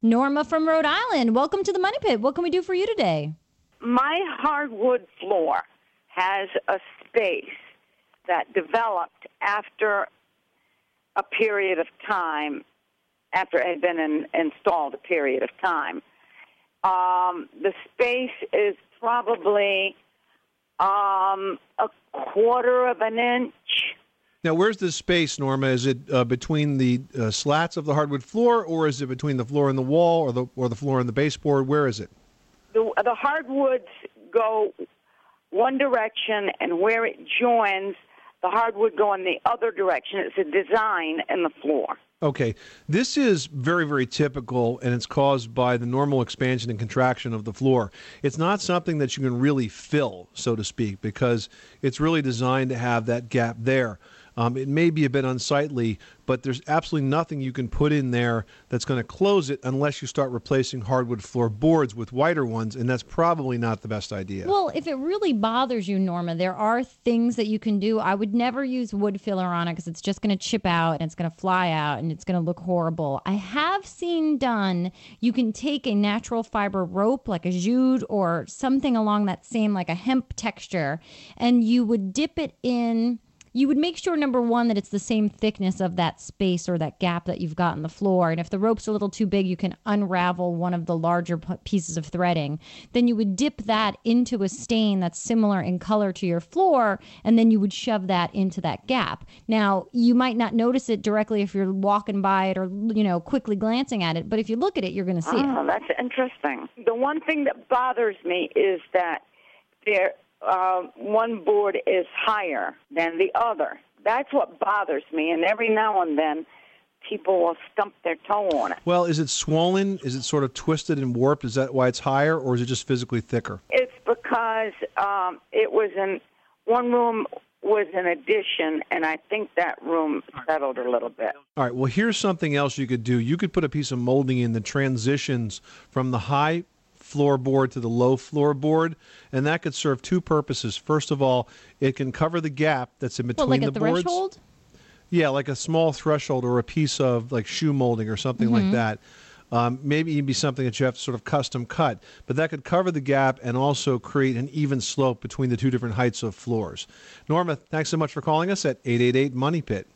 Norma from Rhode Island, welcome to the Money Pit. What can we do for you today? My hardwood floor has a space that developed after a period of time, after it had been in, installed a period of time. Um, the space is probably um, a quarter of an inch. Now, where's the space, Norma? Is it uh, between the uh, slats of the hardwood floor, or is it between the floor and the wall, or the or the floor and the baseboard? Where is it? The, the hardwoods go one direction, and where it joins, the hardwood go in the other direction. It's a design in the floor. Okay, this is very, very typical, and it's caused by the normal expansion and contraction of the floor. It's not something that you can really fill, so to speak, because it's really designed to have that gap there. Um, it may be a bit unsightly, but there's absolutely nothing you can put in there that's going to close it unless you start replacing hardwood floor boards with whiter ones, and that's probably not the best idea. Well, if it really bothers you, Norma, there are things that you can do. I would never use wood filler on it because it's just going to chip out and it's going to fly out and it's going to look horrible. I have seen done, you can take a natural fiber rope like a jute or something along that same, like a hemp texture, and you would dip it in you would make sure number one that it's the same thickness of that space or that gap that you've got in the floor. And if the rope's a little too big you can unravel one of the larger pieces of threading. Then you would dip that into a stain that's similar in color to your floor and then you would shove that into that gap. Now you might not notice it directly if you're walking by it or you know quickly glancing at it but if you look at it you're going to see oh, it that's interesting. The one thing that bothers me is that there uh, one board is higher than the other. That's what bothers me. And every now and then, people will stump their toe on it. Well, is it swollen? Is it sort of twisted and warped? Is that why it's higher, or is it just physically thicker? It's because um, it was in one room was an addition, and I think that room settled a little bit. All right. Well, here's something else you could do. You could put a piece of molding in that transitions from the high floorboard to the low floorboard, and that could serve two purposes. First of all, it can cover the gap that's in between like the a boards. threshold? Yeah, like a small threshold or a piece of like shoe molding or something Mm-hmm. like that. Um, maybe even be something that you have to sort of custom cut, but that could cover the gap and also create an even slope between the two different heights of floors. Norma, thanks so much for calling us at 888 Money Pit.